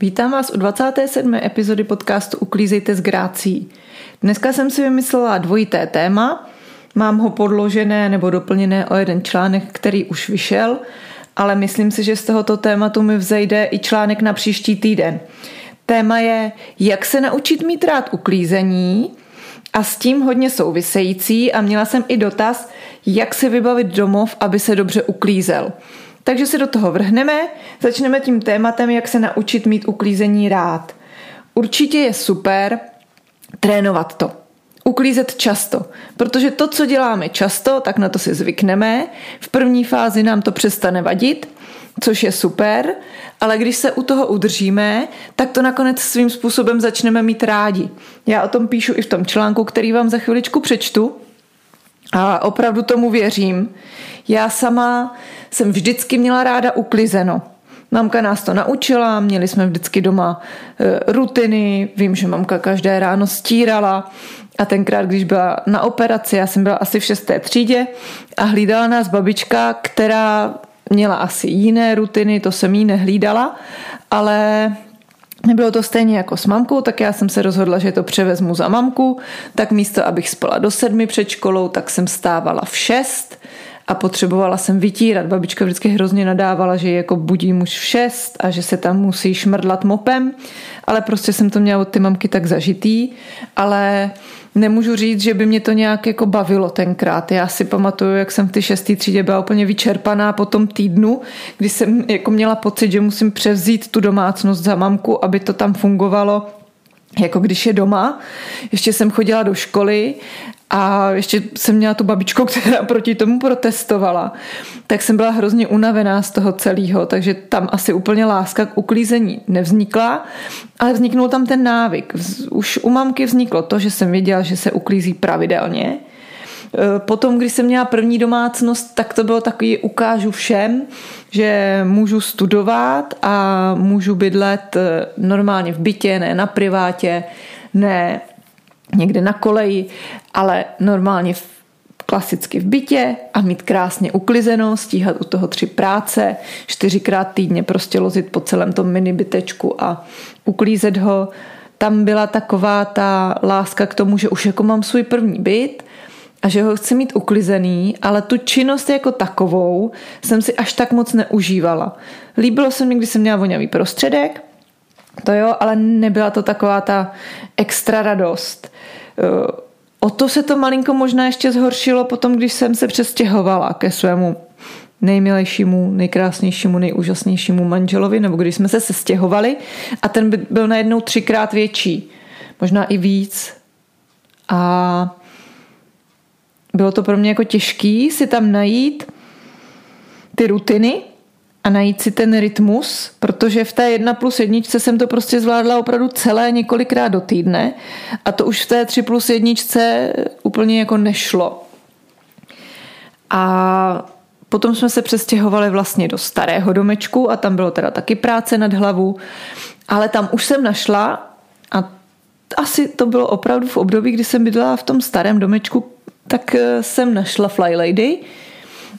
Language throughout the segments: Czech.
Vítám vás u 27. epizody podcastu Uklízejte s grácí. Dneska jsem si vymyslela dvojité téma. Mám ho podložené nebo doplněné o jeden článek, který už vyšel, ale myslím si, že z tohoto tématu mi vzejde i článek na příští týden. Téma je, jak se naučit mít rád uklízení a s tím hodně související a měla jsem i dotaz, jak si vybavit domov, aby se dobře uklízel. Takže se do toho vrhneme, začneme tím tématem, jak se naučit mít uklízení rád. Určitě je super trénovat to. Uklízet často, protože to, co děláme často, tak na to si zvykneme. V první fázi nám to přestane vadit, což je super, ale když se u toho udržíme, tak to nakonec svým způsobem začneme mít rádi. Já o tom píšu i v tom článku, který vám za chviličku přečtu a opravdu tomu věřím. Já sama jsem vždycky měla ráda uklizeno. Mamka nás to naučila, měli jsme vždycky doma e, rutiny, vím, že mamka každé ráno stírala a tenkrát, když byla na operaci, já jsem byla asi v šesté třídě a hlídala nás babička, která měla asi jiné rutiny, to jsem jí nehlídala, ale Nebylo to stejně jako s mamkou, tak já jsem se rozhodla, že to převezmu za mamku, tak místo, abych spala do sedmi před školou, tak jsem stávala v šest a potřebovala jsem vytírat. Babička vždycky hrozně nadávala, že jako budí muž v šest a že se tam musí šmrdlat mopem, ale prostě jsem to měla od ty mamky tak zažitý, ale nemůžu říct, že by mě to nějak jako bavilo tenkrát. Já si pamatuju, jak jsem v ty šestý třídě byla úplně vyčerpaná po tom týdnu, kdy jsem jako měla pocit, že musím převzít tu domácnost za mamku, aby to tam fungovalo jako když je doma. Ještě jsem chodila do školy a ještě jsem měla tu babičku, která proti tomu protestovala. Tak jsem byla hrozně unavená z toho celého, takže tam asi úplně láska k uklízení nevznikla, ale vzniknul tam ten návyk. Už u mamky vzniklo to, že jsem věděla, že se uklízí pravidelně. E, potom, když jsem měla první domácnost, tak to bylo takový ukážu všem, že můžu studovat a můžu bydlet e, normálně v bytě, ne na privátě, ne někde na koleji, ale normálně v, klasicky v bytě a mít krásně uklizeno, stíhat u toho tři práce, čtyřikrát týdně prostě lozit po celém tom mini bytečku a uklízet ho. Tam byla taková ta láska k tomu, že už jako mám svůj první byt a že ho chci mít uklizený, ale tu činnost jako takovou jsem si až tak moc neužívala. Líbilo se mi, když jsem měla voňavý prostředek, to jo, ale nebyla to taková ta extra radost. O to se to malinko možná ještě zhoršilo potom, když jsem se přestěhovala ke svému nejmilejšímu, nejkrásnějšímu, nejúžasnějšímu manželovi, nebo když jsme se sestěhovali a ten byl najednou třikrát větší, možná i víc. A bylo to pro mě jako těžký si tam najít ty rutiny, a najít si ten rytmus, protože v té jedna plus jedničce jsem to prostě zvládla opravdu celé několikrát do týdne a to už v té tři plus jedničce úplně jako nešlo. A potom jsme se přestěhovali vlastně do starého domečku a tam bylo teda taky práce nad hlavu, ale tam už jsem našla a asi to bylo opravdu v období, kdy jsem bydlela v tom starém domečku, tak eh, jsem našla Fly Lady,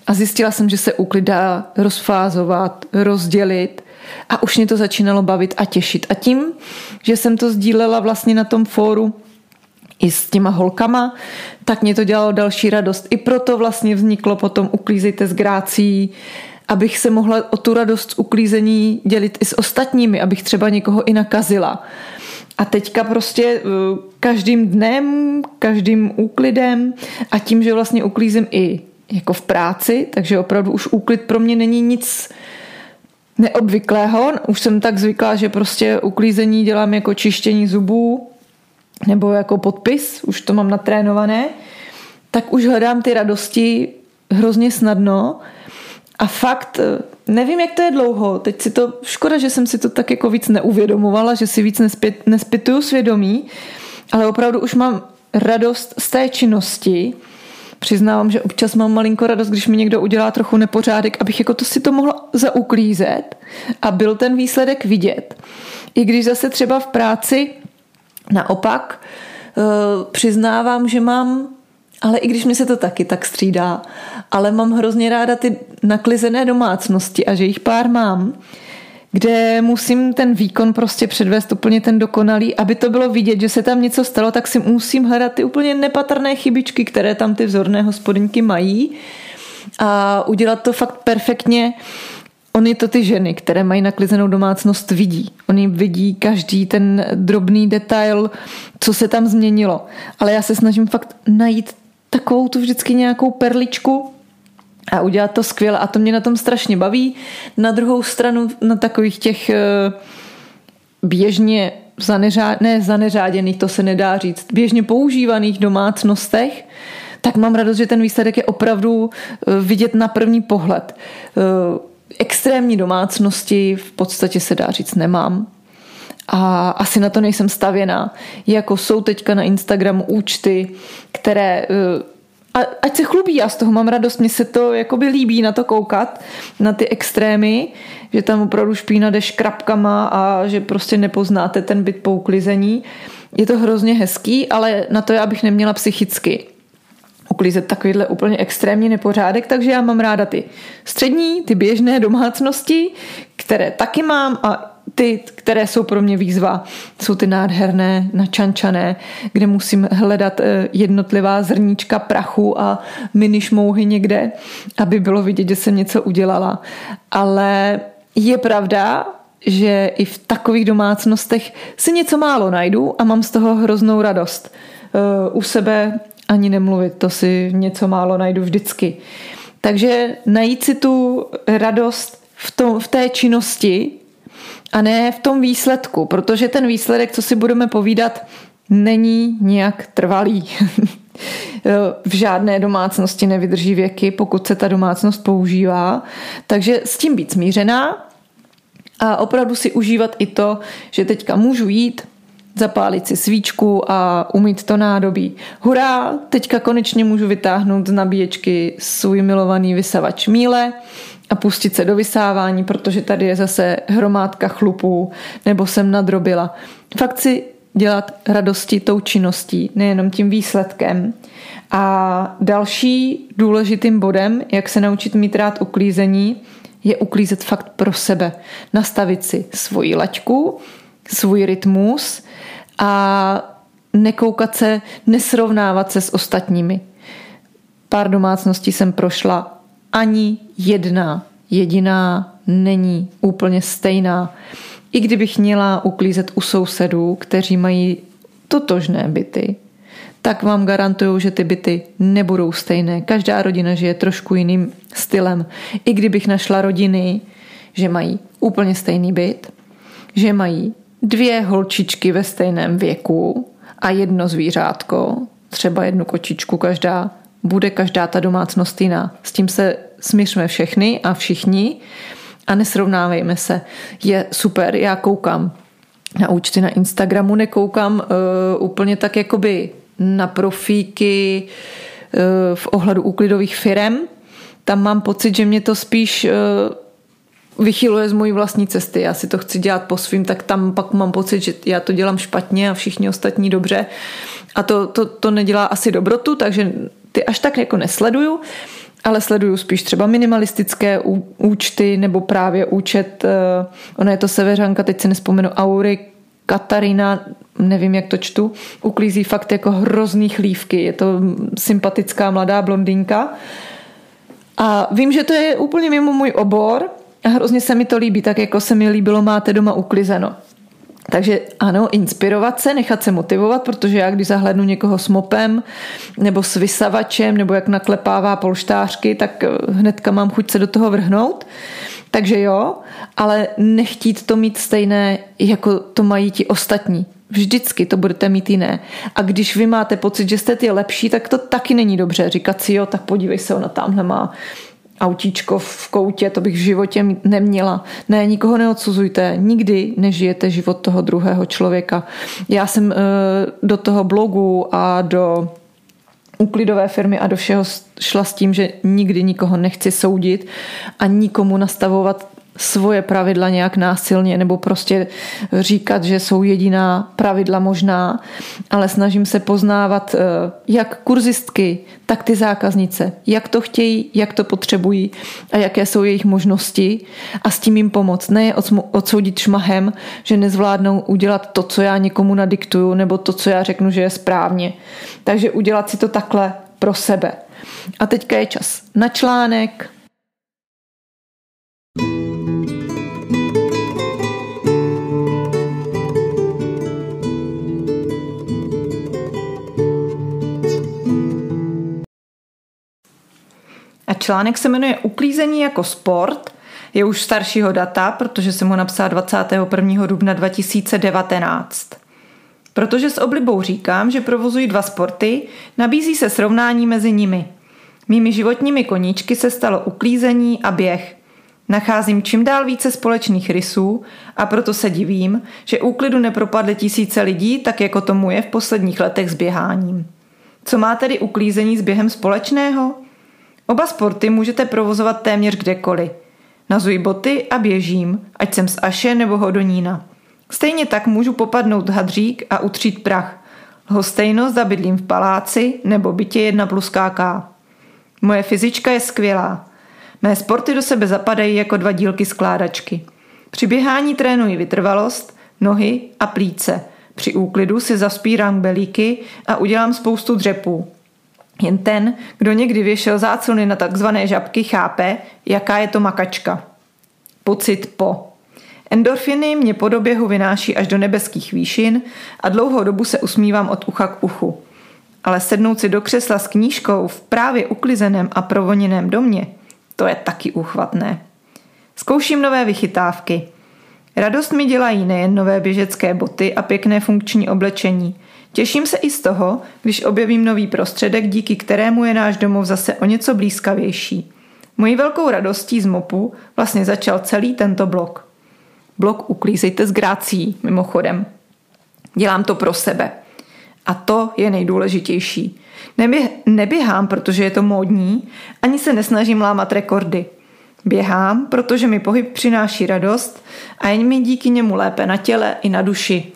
a zjistila jsem, že se úklid dá rozfázovat, rozdělit a už mě to začínalo bavit a těšit. A tím, že jsem to sdílela vlastně na tom fóru i s těma holkama, tak mě to dělalo další radost. I proto vlastně vzniklo potom Uklízejte s grácí, abych se mohla o tu radost uklízení dělit i s ostatními, abych třeba někoho i nakazila. A teďka prostě eh, každým dnem, každým úklidem a tím, že vlastně uklízím i jako v práci, takže opravdu už úklid pro mě není nic neobvyklého. Už jsem tak zvyklá, že prostě uklízení dělám jako čištění zubů nebo jako podpis, už to mám natrénované, tak už hledám ty radosti hrozně snadno a fakt nevím, jak to je dlouho. Teď si to, škoda, že jsem si to tak jako víc neuvědomovala, že si víc nespět, nespituju svědomí, ale opravdu už mám radost z té činnosti, Přiznávám, že občas mám malinko radost, když mi někdo udělá trochu nepořádek, abych jako to si to mohla zauklízet a byl ten výsledek vidět. I když zase třeba v práci naopak eh, přiznávám, že mám ale i když mi se to taky tak střídá, ale mám hrozně ráda ty naklizené domácnosti a že jich pár mám, kde musím ten výkon prostě předvést úplně ten dokonalý, aby to bylo vidět, že se tam něco stalo, tak si musím hledat ty úplně nepatrné chybičky, které tam ty vzorné hospodinky mají a udělat to fakt perfektně. Oni to ty ženy, které mají naklizenou domácnost, vidí. Oni vidí každý ten drobný detail, co se tam změnilo. Ale já se snažím fakt najít takovou tu vždycky nějakou perličku, a udělat to skvěle a to mě na tom strašně baví. Na druhou stranu na takových těch eh, běžně zaneřá, ne zaneřáděných, to se nedá říct, běžně používaných domácnostech, tak mám radost, že ten výsledek je opravdu eh, vidět na první pohled. Eh, extrémní domácnosti v podstatě se dá říct nemám. A asi na to nejsem stavěná. Jako jsou teďka na Instagramu účty, které a ať se chlubí, já z toho mám radost, mně se to jakoby líbí na to koukat, na ty extrémy, že tam opravdu špína jde škrapkama a že prostě nepoznáte ten byt po uklizení. Je to hrozně hezký, ale na to já bych neměla psychicky uklízet takovýhle úplně extrémní nepořádek, takže já mám ráda ty střední, ty běžné domácnosti, které taky mám a ty, které jsou pro mě výzva, jsou ty nádherné, načančané, kde musím hledat eh, jednotlivá zrníčka prachu a mini šmouhy někde, aby bylo vidět, že jsem něco udělala. Ale je pravda, že i v takových domácnostech si něco málo najdu a mám z toho hroznou radost. Eh, u sebe ani nemluvit, to si něco málo najdu vždycky. Takže najít si tu radost v, tom, v té činnosti, a ne v tom výsledku, protože ten výsledek, co si budeme povídat, není nějak trvalý. v žádné domácnosti nevydrží věky, pokud se ta domácnost používá. Takže s tím být smířená a opravdu si užívat i to, že teďka můžu jít, zapálit si svíčku a umít to nádobí. Hurá, teďka konečně můžu vytáhnout z nabíječky svůj milovaný vysavač míle a pustit se do vysávání, protože tady je zase hromádka chlupů, nebo jsem nadrobila. Fakt si dělat radosti tou činností, nejenom tím výsledkem. A další důležitým bodem, jak se naučit mít rád uklízení, je uklízet fakt pro sebe. Nastavit si svoji laťku, svůj rytmus a nekoukat se, nesrovnávat se s ostatními. Pár domácností jsem prošla ani jedna jediná není úplně stejná. I kdybych měla uklízet u sousedů, kteří mají totožné byty, tak vám garantuju, že ty byty nebudou stejné. Každá rodina žije trošku jiným stylem. I kdybych našla rodiny, že mají úplně stejný byt, že mají dvě holčičky ve stejném věku a jedno zvířátko, třeba jednu kočičku každá, bude každá ta domácnost jiná. S tím se smířme všechny a všichni a nesrovnávejme se. Je super, já koukám na účty na Instagramu, nekoukám uh, úplně tak jakoby na profíky uh, v ohledu úklidových firem. Tam mám pocit, že mě to spíš uh, vychyluje z mojí vlastní cesty. Já si to chci dělat po svým, tak tam pak mám pocit, že já to dělám špatně a všichni ostatní dobře. A to, to, to nedělá asi dobrotu, takže ty až tak jako nesleduju, ale sleduju spíš třeba minimalistické účty nebo právě účet, uh, ona je to seveřanka, teď si nespomenu, Aury Katarina, nevím, jak to čtu, uklízí fakt jako hrozný chlívky. Je to sympatická mladá blondýnka. A vím, že to je úplně mimo můj obor a hrozně se mi to líbí, tak jako se mi líbilo Máte doma uklizeno. Takže ano, inspirovat se, nechat se motivovat, protože já když zahlednu někoho s mopem nebo s vysavačem nebo jak naklepává polštářky, tak eh, hnedka mám chuť se do toho vrhnout. Takže jo, ale nechtít to mít stejné, jako to mají ti ostatní. Vždycky to budete mít jiné. A když vy máte pocit, že jste ty lepší, tak to taky není dobře. Říkat si, jo, tak podívej se, ona tamhle má autíčko v koutě, to bych v životě neměla. Ne, nikoho neodsuzujte, nikdy nežijete život toho druhého člověka. Já jsem eh, do toho blogu a do úklidové firmy a do všeho šla s tím, že nikdy nikoho nechci soudit a nikomu nastavovat svoje pravidla nějak násilně nebo prostě říkat, že jsou jediná pravidla možná, ale snažím se poznávat eh, jak kurzistky, tak ty zákaznice, jak to chtějí, jak to potřebují a jaké jsou jejich možnosti a s tím jim pomoct. Ne odsoudit šmahem, že nezvládnou udělat to, co já někomu nadiktuju nebo to, co já řeknu, že je správně. Takže udělat si to takhle pro sebe. A teďka je čas na článek, A článek se jmenuje Uklízení jako sport. Je už staršího data, protože jsem ho napsala 21. dubna 2019. Protože s oblibou říkám, že provozují dva sporty, nabízí se srovnání mezi nimi. Mými životními koníčky se stalo uklízení a běh. Nacházím čím dál více společných rysů a proto se divím, že úklidu nepropadly tisíce lidí, tak jako tomu je v posledních letech s běháním. Co má tedy uklízení s během společného? Oba sporty můžete provozovat téměř kdekoliv. Nazuji boty a běžím, ať jsem z Aše nebo Hodonína. Stejně tak můžu popadnout hadřík a utřít prach. Lhostejno zda v paláci nebo bytě jedna plus KK. Moje fyzička je skvělá. Mé sporty do sebe zapadají jako dva dílky skládačky. Při běhání trénuji vytrvalost, nohy a plíce. Při úklidu si zaspírám belíky a udělám spoustu dřepů. Jen ten, kdo někdy věšel záclony na takzvané žabky, chápe, jaká je to makačka. Pocit po. Endorfiny mě po doběhu vynáší až do nebeských výšin a dlouhou dobu se usmívám od ucha k uchu. Ale sednout si do křesla s knížkou v právě uklizeném a provoněném domě, to je taky uchvatné. Zkouším nové vychytávky. Radost mi dělají nejen nové běžecké boty a pěkné funkční oblečení – Těším se i z toho, když objevím nový prostředek, díky kterému je náš domov zase o něco blízkavější. Mojí velkou radostí z mopu vlastně začal celý tento blok. Blok uklízejte s grácí, mimochodem. Dělám to pro sebe. A to je nejdůležitější. Nebě- neběhám, protože je to módní, ani se nesnažím lámat rekordy. Běhám, protože mi pohyb přináší radost a jen mi díky němu lépe na těle i na duši.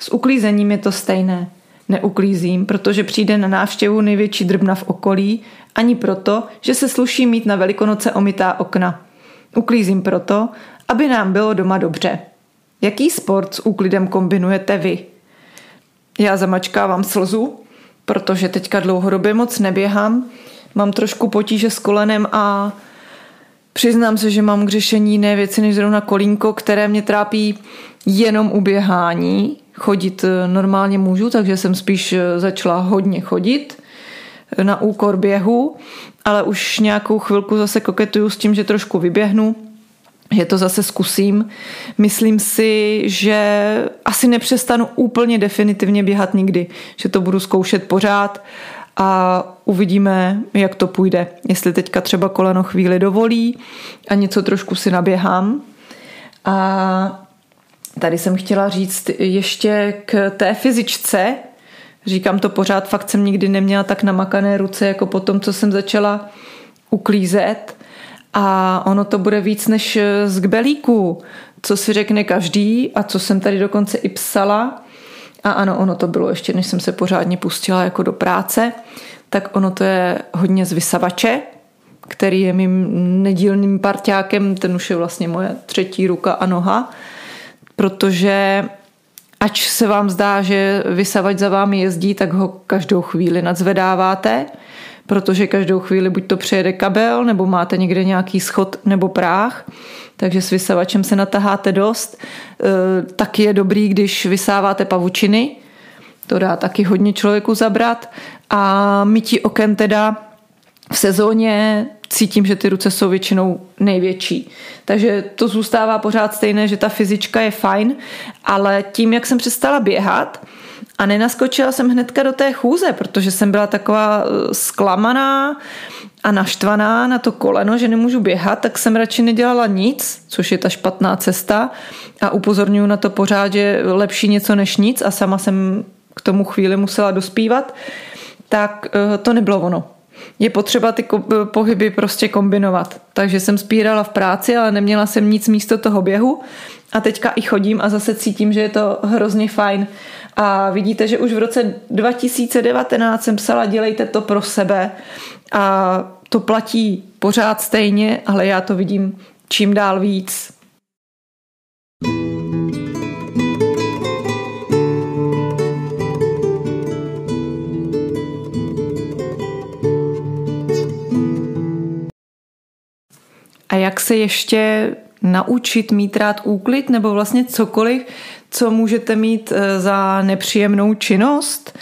S uklízením je to stejné. Neuklízím, protože přijde na návštěvu největší drbna v okolí, ani proto, že se sluší mít na velikonoce omytá okna. Uklízím proto, aby nám bylo doma dobře. Jaký sport s úklidem kombinujete vy? Já zamačkávám slzu, protože teďka dlouhodobě moc neběhám. Mám trošku potíže s kolenem a přiznám se, že mám k řešení jiné věci než zrovna kolínko, které mě trápí jenom u běhání. Chodit eh, normálně můžu, takže jsem spíš eh, začala hodně chodit eh, na úkor běhu, ale už nějakou chvilku zase koketuju s tím, že trošku vyběhnu, že to zase zkusím. Myslím si, že asi nepřestanu úplně definitivně běhat nikdy, že to budu zkoušet pořád a uvidíme, jak to půjde. Jestli teďka třeba koleno chvíli dovolí a něco trošku si naběhám. A Tady jsem chtěla říct ještě k té fyzičce. Říkám to pořád, fakt jsem nikdy neměla tak namakané ruce, jako po tom, co jsem začala uklízet. A ono to bude víc než z kbelíku, co si řekne každý a co jsem tady dokonce i psala. A ano, ono to bylo ještě, než jsem se pořádně pustila jako do práce, tak ono to je hodně z vysavače, který je mým nedílným parťákem, ten už je vlastně moje třetí ruka a noha protože ač se vám zdá, že vysavač za vámi jezdí, tak ho každou chvíli nadzvedáváte, protože každou chvíli buď to přejede kabel, nebo máte někde nějaký schod nebo práh, takže s vysavačem se nataháte dost. E, taky je dobrý, když vysáváte pavučiny, to dá taky hodně člověku zabrat. A mytí oken teda v sezóně cítím, že ty ruce jsou většinou největší. Takže to zůstává pořád stejné, že ta fyzička je fajn, ale tím, jak jsem přestala běhat, a nenaskočila jsem hnedka do té chůze, protože jsem byla taková eh, zklamaná a naštvaná na to koleno, že nemůžu běhat, tak jsem radši nedělala nic, což je ta špatná cesta a upozorňuji na to pořád, že lepší něco než nic a sama jsem k tomu chvíli musela dospívat, tak eh, to nebylo ono. Je potřeba ty pohyby prostě kombinovat. Takže jsem spírala v práci, ale neměla jsem nic místo toho běhu a teďka i chodím a zase cítím, že je to hrozně fajn. A vidíte, že už v roce 2019 jsem psala, dělejte to pro sebe a to platí pořád stejně, ale já to vidím čím dál víc. A jak se ještě naučit mít rád úklid nebo vlastně cokoliv, co můžete mít eh, za nepříjemnou činnost?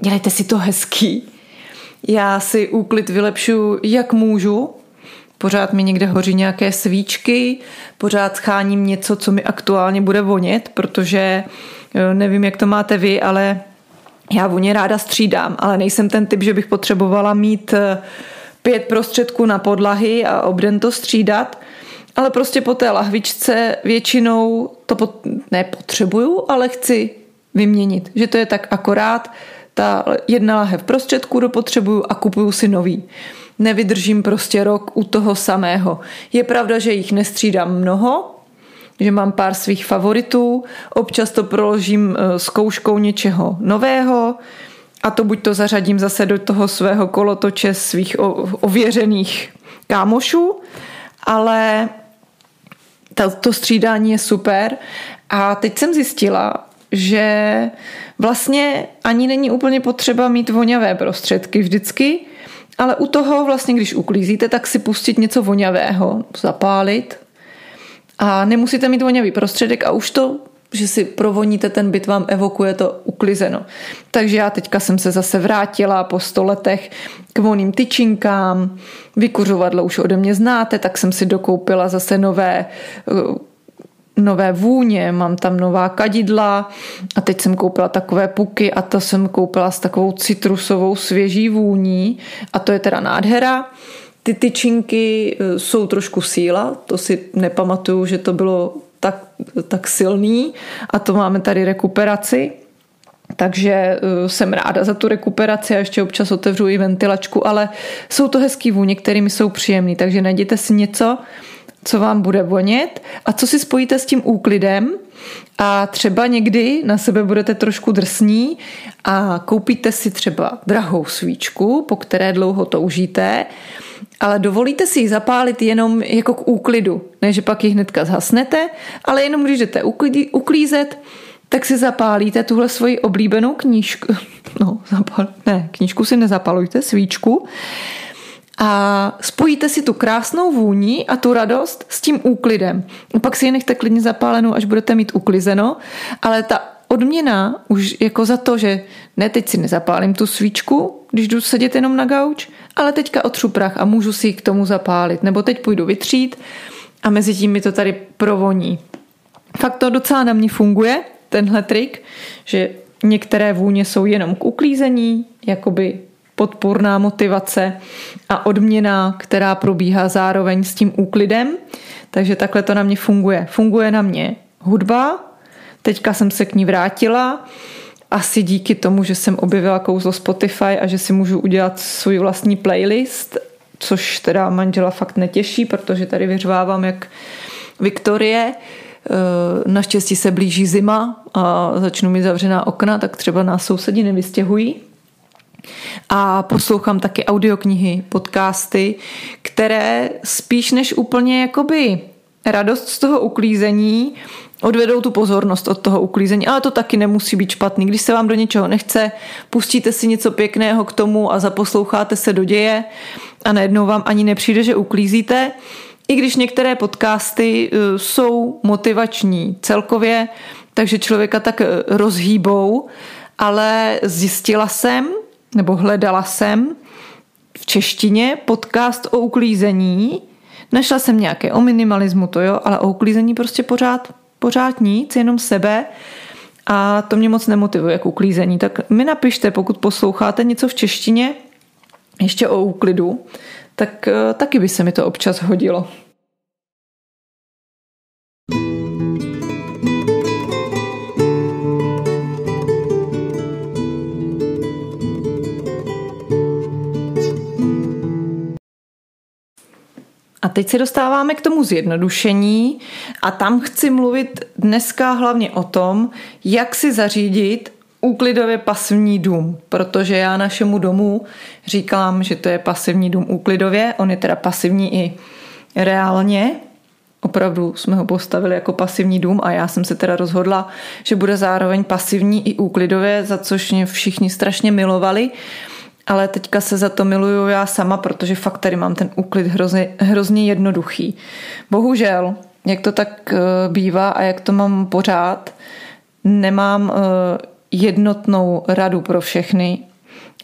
Dělejte si to hezký. Já si úklid vylepšu, jak můžu. Pořád mi někde hoří nějaké svíčky, pořád scháním něco, co mi aktuálně bude vonět, protože eh, nevím, jak to máte vy, ale já voně ráda střídám, ale nejsem ten typ, že bych potřebovala mít uh, pět prostředků na podlahy a obden to střídat, ale prostě po té lahvičce většinou to pot, nepotřebuju, ale chci vyměnit, že to je tak akorát, ta jedna lahev prostředků dopotřebuju a kupuju si nový. Nevydržím prostě rok u toho samého. Je pravda, že jich nestřídám mnoho, že mám pár svých favoritů, občas to proložím eh, s kouškou něčeho nového, a to buď to zařadím zase do toho svého kolotoče svých ověřených kámošů, ale to střídání je super. A teď jsem zjistila, že vlastně ani není úplně potřeba mít voňavé prostředky vždycky, ale u toho vlastně, když uklízíte, tak si pustit něco voňavého, zapálit a nemusíte mít voňavý prostředek a už to že si provoníte ten byt, vám evokuje to uklizeno. Takže já teďka jsem se zase vrátila po sto letech k voným tyčinkám, vykuřovadlo už ode mě znáte, tak jsem si dokoupila zase nové eh, nové vůně, mám tam nová kadidla a teď jsem koupila takové puky a to jsem koupila s takovou citrusovou svěží vůní a to je teda nádhera. Ty tyčinky eh, jsou trošku síla, to si nepamatuju, že to bylo tak, tak silný. A to máme tady rekuperaci. Takže uh, jsem ráda za tu rekuperaci a ještě občas otevřu i ventilačku, ale jsou to hezký vůně, kterými jsou příjemný, takže najděte si něco, co vám bude vonět. A co si spojíte s tím úklidem? A třeba někdy na sebe budete trošku drsní a koupíte si třeba drahou svíčku, po které dlouho toužíte ale dovolíte si ji zapálit jenom jako k úklidu. Ne, že pak ji hnedka zhasnete, ale jenom když jdete uklízet, tak si zapálíte tuhle svoji oblíbenou knížku. No, zapal, ne, knížku si nezapalujte, svíčku. A spojíte si tu krásnou vůni a tu radost s tím úklidem. Pak si ji nechte klidně zapálenou, až budete mít uklizeno, ale ta odměna už jako za to, že ne, teď si nezapálím tu svíčku, když jdu sedět jenom na gauč, ale teďka otřu prach a můžu si k tomu zapálit. Nebo teď půjdu vytřít a mezi tím mi to tady provoní. Fakt to docela na mě funguje, tenhle trik, že některé vůně jsou jenom k uklízení, jakoby podpůrná motivace a odměna, která probíhá zároveň s tím úklidem. Takže takhle to na mě funguje. Funguje na mě hudba, teďka jsem se k ní vrátila, asi díky tomu, že jsem objevila kouzlo Spotify a že si můžu udělat svůj vlastní playlist, což teda manžela fakt netěší, protože tady vyřvávám jak Viktorie. Eh, naštěstí se blíží zima a začnu mít zavřená okna, tak třeba nás sousedi nevystěhují. A poslouchám taky audioknihy, podcasty, které spíš než úplně jakoby radost z toho uklízení odvedou tu pozornost od toho uklízení, ale to taky nemusí být špatný. Když se vám do něčeho nechce, pustíte si něco pěkného k tomu a zaposloucháte se do děje a najednou vám ani nepřijde, že uklízíte. I když některé podcasty uh, jsou motivační celkově, takže člověka tak uh, rozhýbou, ale zjistila jsem, nebo hledala jsem v češtině podcast o uklízení. Našla jsem nějaké o minimalismu, to jo, ale o uklízení prostě pořád pořád nic, jenom sebe a to mě moc nemotivuje k uklízení. Tak mi napište, pokud posloucháte něco v češtině, ještě o úklidu, tak eh, taky by se mi to občas hodilo. Teď se dostáváme k tomu zjednodušení a tam chci mluvit dneska hlavně o tom, jak si zařídit úklidově pasivní dům, protože já našemu domu říkám, že to je pasivní dům úklidově, on je teda pasivní i reálně, opravdu jsme ho postavili jako pasivní dům a já jsem se teda rozhodla, že bude zároveň pasivní i úklidově, za což mě všichni strašně milovali ale teďka se za to miluju já sama, protože fakt tady mám ten úklid hrozně, hrozně jednoduchý. Bohužel, jak to tak eh, bývá a jak to mám pořád, nemám eh, jednotnou radu pro všechny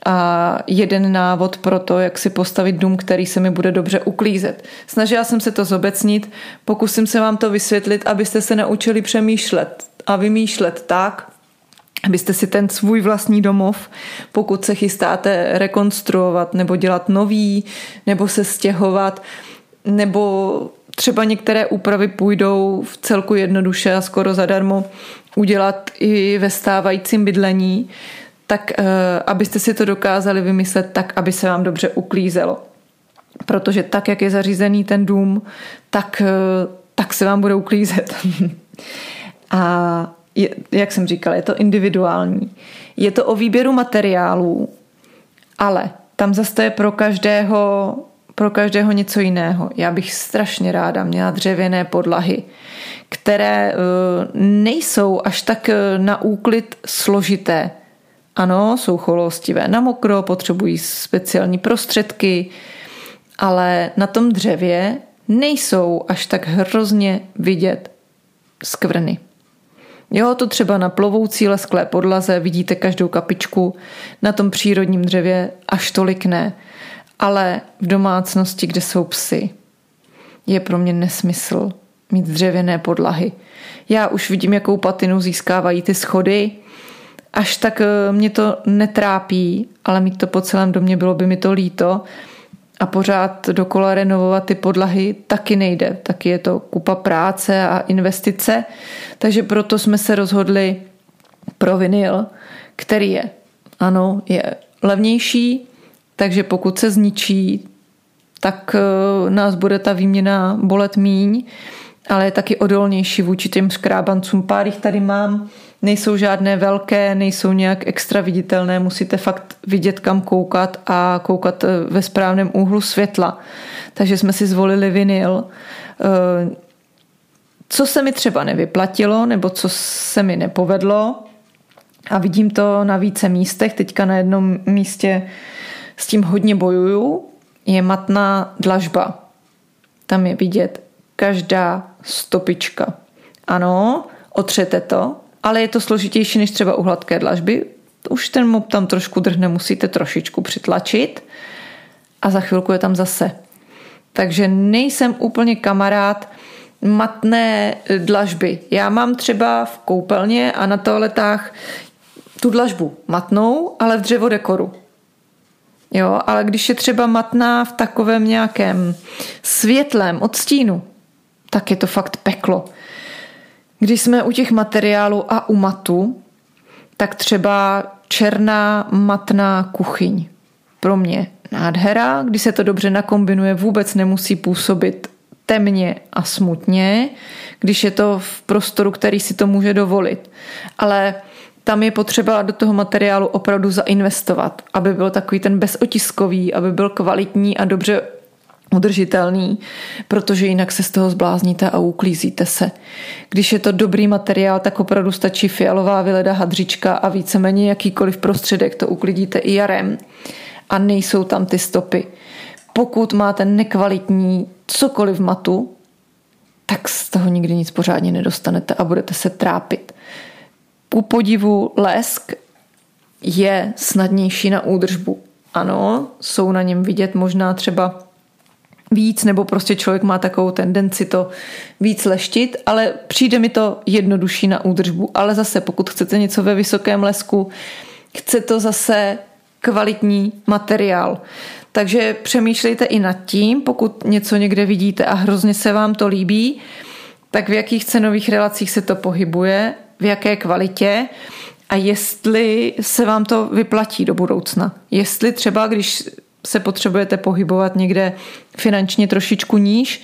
a jeden návod pro to, jak si postavit dům, který se mi bude dobře uklízet. Snažila jsem se to zobecnit, pokusím se vám to vysvětlit, abyste se naučili přemýšlet a vymýšlet tak, abyste si ten svůj vlastní domov, pokud se chystáte rekonstruovat nebo dělat nový, nebo se stěhovat, nebo třeba některé úpravy půjdou v celku jednoduše a skoro zadarmo udělat i ve stávajícím bydlení, tak eh, abyste si to dokázali vymyslet tak, aby se vám dobře uklízelo. Protože tak, jak je zařízený ten dům, tak, eh, tak se vám bude uklízet. a je, jak jsem říkala, je to individuální. Je to o výběru materiálů, ale tam zase je pro každého, pro každého něco jiného. Já bych strašně ráda měla dřevěné podlahy, které uh, nejsou až tak eh, na úklid složité. Ano, jsou cholostivé na mokro, potřebují speciální prostředky, ale na tom dřevě nejsou až tak hrozně vidět skvrny. Jo, to třeba na plovoucí lesklé podlaze vidíte každou kapičku, na tom přírodním dřevě až tolik ne. Ale v domácnosti, kde jsou psy, je pro mě nesmysl mít dřevěné podlahy. Já už vidím, jakou patinu získávají ty schody, až tak eh, mě to netrápí, ale mít to po celém domě bylo by mi to líto, a pořád dokola renovovat ty podlahy taky nejde. Taky je to kupa práce a investice. Takže proto jsme se rozhodli pro vinyl, který je, ano, je levnější, takže pokud se zničí, tak eh, nás bude ta výměna bolet míň, ale je taky odolnější vůči těm škrábancům. Pár jich tady mám, nejsou žádné velké, nejsou nějak extra viditelné, musíte fakt vidět, kam koukat a koukat eh, ve správném úhlu světla. Takže jsme si zvolili vinyl. Eh, co se mi třeba nevyplatilo, nebo co se mi nepovedlo, a vidím to na více místech, teďka na jednom místě s tím hodně bojuju, je matná dlažba. Tam je vidět každá stopička. Ano, otřete to, ale je to složitější než třeba u hladké dlažby. Už ten mob tam trošku drhne, musíte trošičku přitlačit a za chvilku je tam zase. Takže nejsem úplně kamarád matné dlažby. Já mám třeba v koupelně a na toaletách tu dlažbu matnou, ale v dřevodekoru. Jo, ale když je třeba matná v takovém nějakém světlém odstínu, tak je to fakt peklo. Když jsme u těch materiálů a u matu, tak třeba černá matná kuchyň. Pro mě nádhera, když se to dobře nakombinuje, vůbec nemusí působit temně a smutně, když je to v prostoru, který si to může dovolit. Ale tam je potřeba do toho materiálu opravdu zainvestovat, aby byl takový ten bezotiskový, aby byl kvalitní a dobře udržitelný, protože jinak se z toho zblázníte a uklízíte se. Když je to dobrý materiál, tak opravdu stačí fialová vyleda hadřička a víceméně jakýkoliv prostředek to uklidíte i jarem a nejsou tam ty stopy. Pokud máte nekvalitní cokoliv matu, tak z toho nikdy nic pořádně nedostanete a budete se trápit. Ku podivu lesk je snadnější na údržbu. Ano, jsou na něm vidět možná třeba víc, nebo prostě člověk má takovou tendenci to víc leštit, ale přijde mi to jednodušší na údržbu. Ale zase, pokud chcete něco ve vysokém lesku, chce to zase kvalitní materiál. Takže přemýšlejte i nad tím, pokud něco někde vidíte a hrozně se vám to líbí, tak v jakých cenových relacích se to pohybuje, v jaké kvalitě a jestli se vám to vyplatí do budoucna. Jestli třeba, když se potřebujete pohybovat někde finančně trošičku níž,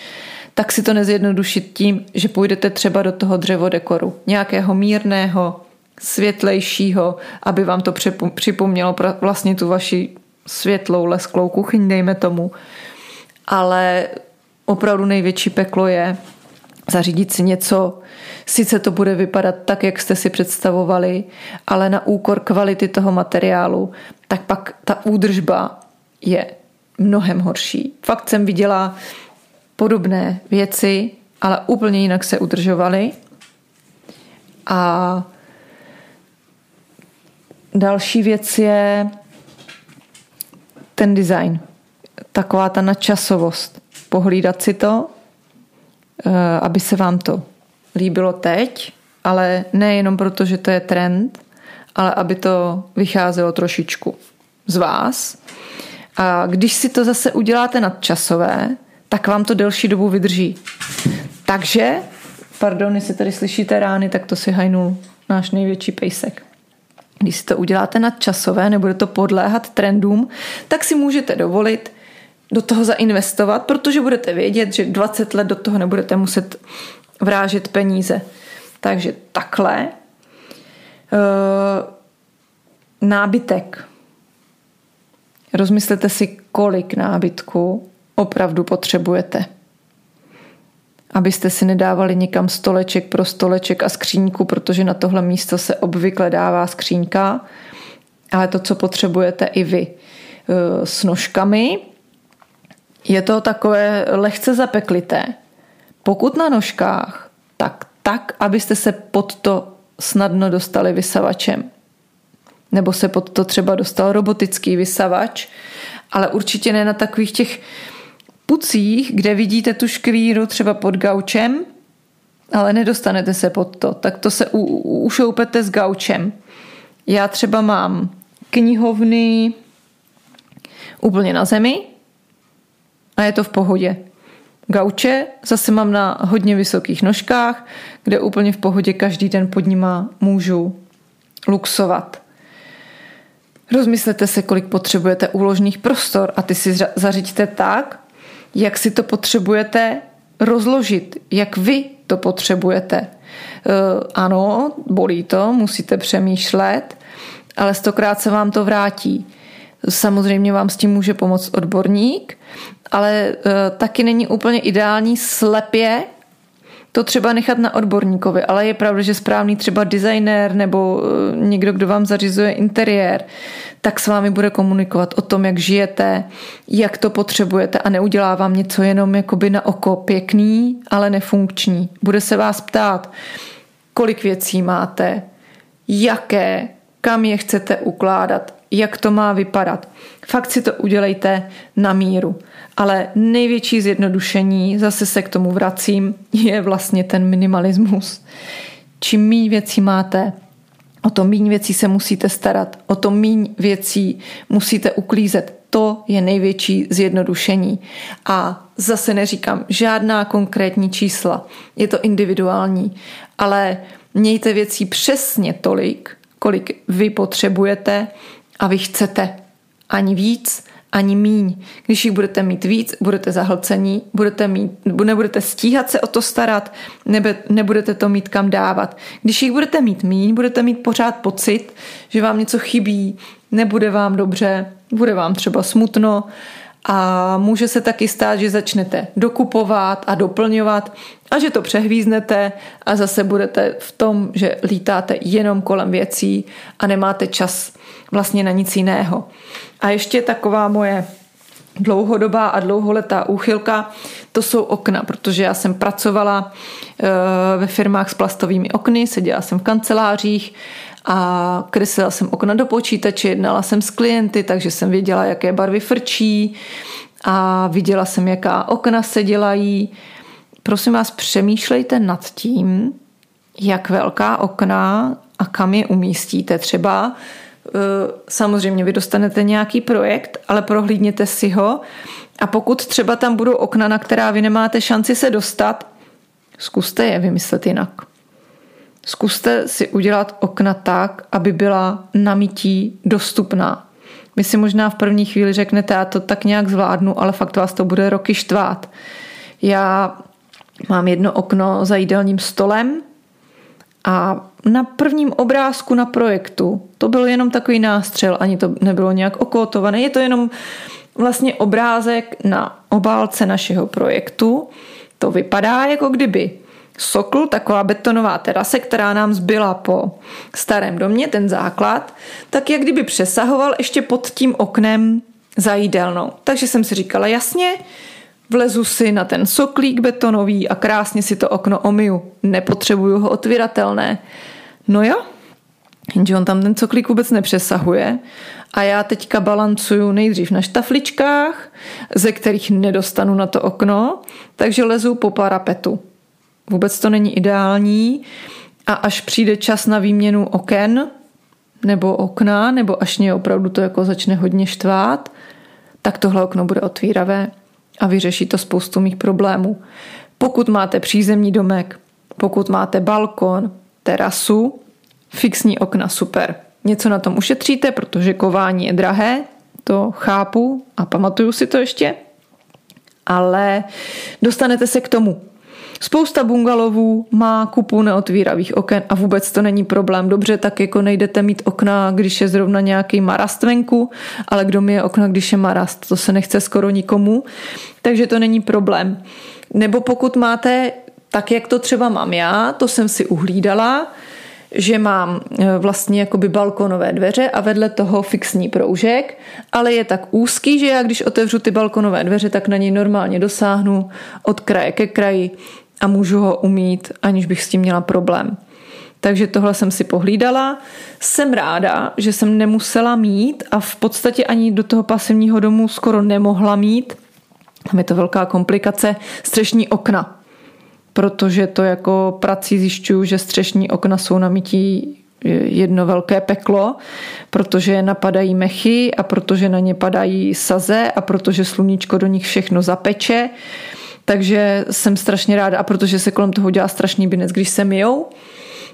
tak si to nezjednodušit tím, že půjdete třeba do toho dřevodekoru. Nějakého mírného, světlejšího, aby vám to připomnělo vlastně tu vaši světlou lesklou kuchyň, dejme tomu. Ale opravdu největší peklo je zařídit si něco, sice to bude vypadat tak, jak jste si představovali, ale na úkor kvality toho materiálu, tak pak ta údržba je mnohem horší. Fakt jsem viděla podobné věci, ale úplně jinak se udržovaly. A další věc je ten design. Taková ta nadčasovost. Pohlídat si to, eh, aby se vám to líbilo teď, ale nejenom proto, že to je trend, ale aby to vycházelo trošičku z vás. A když si to zase uděláte nadčasové, tak vám to delší dobu vydrží. Takže, pardon, jestli tady slyšíte rány, tak to si hajnul náš největší pejsek. Když si to uděláte nadčasové, nebude to podléhat trendům, tak si můžete dovolit do toho zainvestovat, protože budete vědět, že 20 let do toho nebudete muset vrážet peníze. Takže takhle. E, nábytek. Rozmyslete si, kolik nábytku opravdu potřebujete. Abyste si nedávali někam stoleček pro stoleček a skříňku, protože na tohle místo se obvykle dává skříňka, ale to, co potřebujete i vy e, s nožkami, je to takové lehce zapeklité. Pokud na nožkách, tak tak, abyste se pod to snadno dostali vysavačem. Nebo se pod to třeba dostal robotický vysavač, ale určitě ne na takových těch pucích, kde vidíte tu škvíru třeba pod gaučem, ale nedostanete se pod to, tak to se u, u, ušoupete s gaučem. Já třeba mám knihovny úplně na zemi a je to v pohodě. Gauče zase mám na hodně vysokých nožkách, kde úplně v pohodě každý den pod nima můžu luxovat. Rozmyslete se, kolik potřebujete úložných prostor a ty si zařiďte tak, jak si to potřebujete rozložit, jak vy to potřebujete. E, ano, bolí to, musíte přemýšlet, ale stokrát se vám to vrátí. Samozřejmě vám s tím může pomoct odborník, ale e, taky není úplně ideální slepě to třeba nechat na odborníkovi, ale je pravda, že správný třeba designér nebo e, někdo, kdo vám zařizuje interiér, tak s vámi bude komunikovat o tom, jak žijete, jak to potřebujete a neudělá vám něco jenom jakoby na oko pěkný, ale nefunkční. Bude se vás ptát, kolik věcí máte, jaké, kam je chcete ukládat, jak to má vypadat. Fakt si to udělejte na míru. Ale největší zjednodušení, zase se k tomu vracím, je vlastně ten minimalismus. Čím méně věcí máte, o to méně věcí se musíte starat, o to méně věcí musíte uklízet. To je největší zjednodušení. A zase neříkám žádná konkrétní čísla, je to individuální, ale mějte věcí přesně tolik, kolik vy potřebujete a vy chcete. Ani víc, ani míň. Když jich budete mít víc, budete zahlcení, budete mít, nebudete stíhat se o to starat, nebe, nebudete to mít kam dávat. Když jich budete mít míň, budete mít pořád pocit, že vám něco chybí, nebude vám dobře, bude vám třeba smutno a může se taky stát, že začnete dokupovat a doplňovat a že to přehvíznete a zase budete v tom, že lítáte jenom kolem věcí a nemáte čas vlastně na nic jiného. A ještě taková moje dlouhodobá a dlouholetá úchylka, to jsou okna, protože já jsem pracovala eh, ve firmách s plastovými okny, seděla jsem v kancelářích a kreslila jsem okna do počítače, jednala jsem s klienty, takže jsem věděla, jaké barvy frčí a viděla jsem, jaká okna se dělají. Prosím vás, přemýšlejte nad tím, jak velká okna a kam je umístíte. Třeba samozřejmě vy dostanete nějaký projekt, ale prohlídněte si ho a pokud třeba tam budou okna, na která vy nemáte šanci se dostat, zkuste je vymyslet jinak. Zkuste si udělat okna tak, aby byla na mytí dostupná. Vy si možná v první chvíli řeknete, já to tak nějak zvládnu, ale fakt vás to bude roky štvát. Já mám jedno okno za jídelním stolem a na prvním obrázku na projektu to byl jenom takový nástřel, ani to nebylo nějak okotované, je to jenom vlastně obrázek na obálce našeho projektu. To vypadá jako kdyby Sokl, taková betonová terase, která nám zbyla po starém domě, ten základ, tak jak kdyby přesahoval ještě pod tím oknem za jídelnou. Takže jsem si říkala, jasně, vlezu si na ten soklík betonový a krásně si to okno omiju. Nepotřebuju ho otvíratelné. No jo, jenže on tam ten soklík vůbec nepřesahuje a já teďka balancuju nejdřív na štafličkách, ze kterých nedostanu na to okno, takže lezu po parapetu. Vůbec to není ideální a až přijde čas na výměnu oken nebo okna, nebo až mě opravdu to jako začne hodně štvát, tak tohle okno bude otvíravé a vyřeší to spoustu mých problémů. Pokud máte přízemní domek, pokud máte balkon, terasu, fixní okna, super. Něco na tom ušetříte, protože kování je drahé, to chápu a pamatuju si to ještě, ale dostanete se k tomu. Spousta bungalovů má kupu neotvíravých oken a vůbec to není problém. Dobře, tak jako nejdete mít okna, když je zrovna nějaký marast venku, ale kdo mi je okna, když je marast, to se nechce skoro nikomu, takže to není problém. Nebo pokud máte tak, jak to třeba mám já, to jsem si uhlídala, že mám e, vlastně jakoby balkonové dveře a vedle toho fixní proužek, ale je tak úzký, že já když otevřu ty balkonové dveře, tak na něj normálně dosáhnu od kraje ke kraji a můžu ho umít, aniž bych s tím měla problém. Takže tohle jsem si pohlídala. Jsem ráda, že jsem nemusela mít a v podstatě ani do toho pasivního domu skoro nemohla mít. Tam je to velká komplikace. Střešní okna. Protože to jako prací zjišťuju, že střešní okna jsou na mytí jedno velké peklo, protože napadají mechy a protože na ně padají saze a protože sluníčko do nich všechno zapeče. Takže jsem strašně ráda, a protože se kolem toho dělá strašný binec, když se mijou,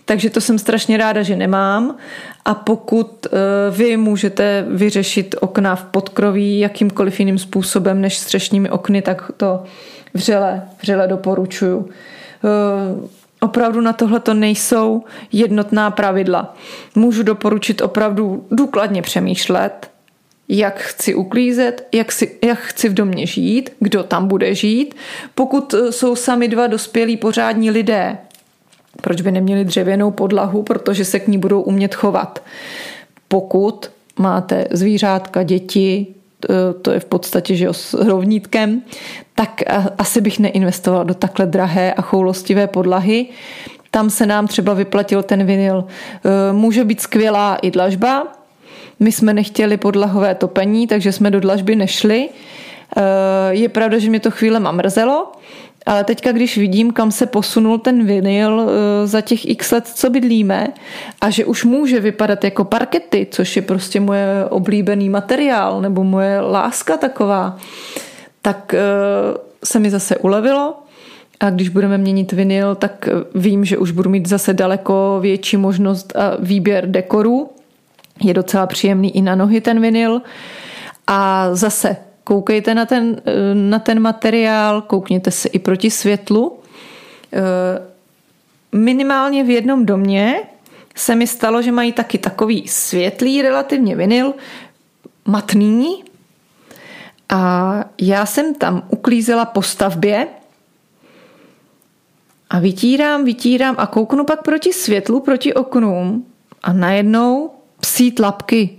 takže to jsem strašně ráda, že nemám. A pokud eh, vy můžete vyřešit okna v podkroví jakýmkoliv jiným způsobem než střešními okny, tak to vřele, vřele doporučuju. Eh, opravdu na tohle to nejsou jednotná pravidla. Můžu doporučit opravdu důkladně přemýšlet, jak chci uklízet, jak, si, jak chci v domě žít, kdo tam bude žít. Pokud e, jsou sami dva dospělí pořádní lidé, proč by neměli dřevěnou podlahu, protože se k ní budou umět chovat. Pokud máte zvířátka, děti, to je v podstatě že s rovnítkem, tak asi bych neinvestovala do takhle drahé a choulostivé podlahy. Tam se nám třeba vyplatil ten vinyl. E, může být skvělá i dlažba, my jsme nechtěli podlahové topení, takže jsme do dlažby nešli. Eh, je pravda, že mě to chvíle mrzelo, ale teďka, když vidím, kam se posunul ten vinyl eh, za těch x let, co bydlíme, a že už může vypadat jako parkety, což je prostě moje oblíbený materiál, nebo moje láska taková, tak eh, se mi zase ulevilo. A když budeme měnit vinyl, tak vím, že už budu mít zase daleko větší možnost a výběr dekorů. Je docela příjemný i na nohy ten vinyl. A zase koukejte na ten, na ten materiál, koukněte se i proti světlu. Minimálně v jednom domě se mi stalo, že mají taky takový světlý relativně vinyl, matný. A já jsem tam uklízela po stavbě a vytírám, vytírám a kouknu pak proti světlu, proti oknům a najednou psí tlapky.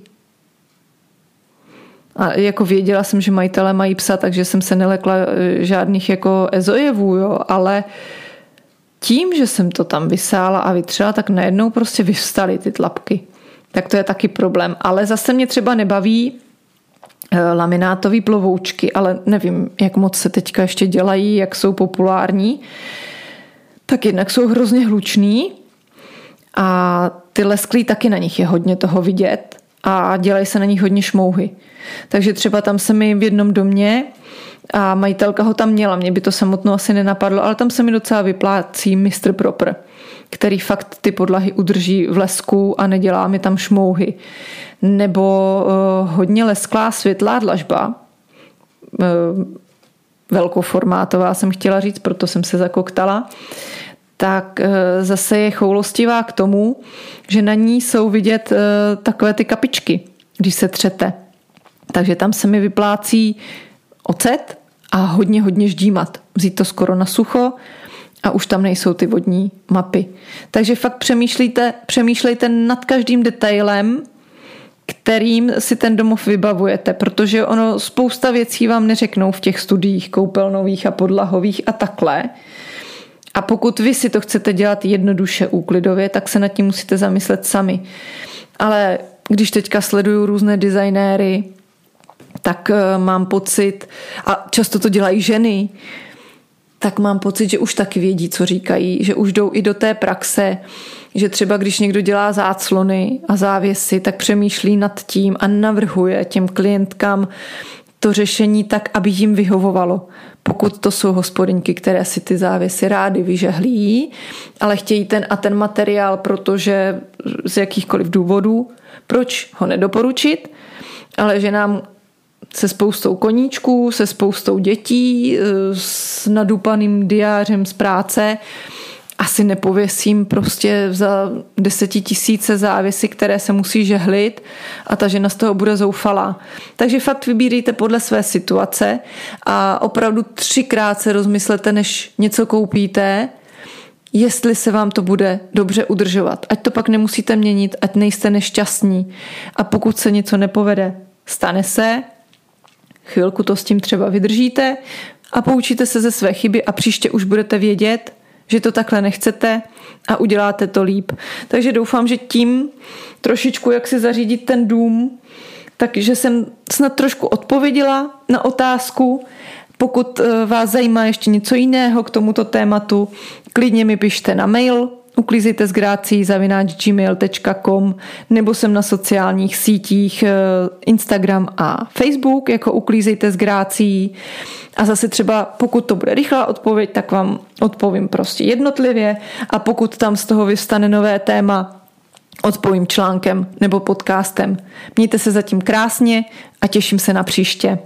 A jako věděla jsem, že majitelé mají psa, takže jsem se nelekla e, žádných jako ezojevů, jo, ale tím, že jsem to tam vysála a vytřela, tak najednou prostě vyvstaly ty tlapky. Tak to je taky problém. Ale zase mě třeba nebaví e, laminátové plovoučky, ale nevím, jak moc se teďka ještě dělají, jak jsou populární. Tak jednak jsou hrozně hluční a ty lesklí taky na nich je hodně toho vidět a dělají se na nich hodně šmouhy. Takže třeba tam se mi v jednom domě a majitelka ho tam měla, mě by to samotnou asi nenapadlo, ale tam se mi docela vyplácí Mr. Proper, který fakt ty podlahy udrží v lesku a nedělá mi tam šmouhy. Nebo uh, hodně lesklá světlá dlažba, uh, velkoformátová jsem chtěla říct, proto jsem se zakoktala, tak uh, zase je choulostivá k tomu, že na ní jsou vidět uh, takové ty kapičky, když se třete. Takže tam se mi vyplácí ocet a hodně, hodně ždímat. Vzít to skoro na sucho a už tam nejsou ty vodní mapy. Takže fakt přemýšlejte, přemýšlejte nad každým detailem, kterým si ten domov vybavujete, protože ono spousta věcí vám neřeknou v těch studiích koupelnových a podlahových a takhle. A pokud vy si to chcete dělat jednoduše úklidově, tak se nad tím musíte zamyslet sami. Ale když teďka sleduju různé designéry, tak eh, mám pocit, a často to dělají ženy, tak mám pocit, že už taky vědí, co říkají, že už jdou i do té praxe, že třeba když někdo dělá záclony a závěsy, tak přemýšlí nad tím a navrhuje těm klientkám to řešení tak, aby jim vyhovovalo. Pokud to jsou hospodinky, které si ty závěsy rády vyžehlí, ale chtějí ten a ten materiál, protože z jakýchkoliv důvodů, proč ho nedoporučit, ale že nám se spoustou koníčků, se spoustou dětí, s nadupaným diářem z práce. Asi nepověsím prostě za desetitisíce závěsy, které se musí žehlit a ta žena z toho bude zoufalá. Takže fakt vybírejte podle své situace a opravdu třikrát se rozmyslete, než něco koupíte, jestli se vám to bude dobře udržovat. Ať to pak nemusíte měnit, ať nejste nešťastní. A pokud se něco nepovede, stane se, Chvilku to s tím třeba vydržíte a poučíte se ze své chyby a příště už budete vědět, že to takhle nechcete a uděláte to líp. Takže doufám, že tím trošičku, jak si zařídit ten dům, takže jsem snad trošku odpověděla na otázku. Pokud eh, vás zajímá ještě něco jiného k tomuto tématu, klidně mi pište na mail uklízejte s grácí zavináč gmail.com nebo jsem na sociálních sítích eh, Instagram a Facebook jako uklízejte s grácí a zase třeba pokud to bude rychlá odpověď, tak vám odpovím prostě jednotlivě a pokud tam z toho vystane nové téma, odpovím článkem nebo podcastem. Mějte se zatím krásně a těším se na příště.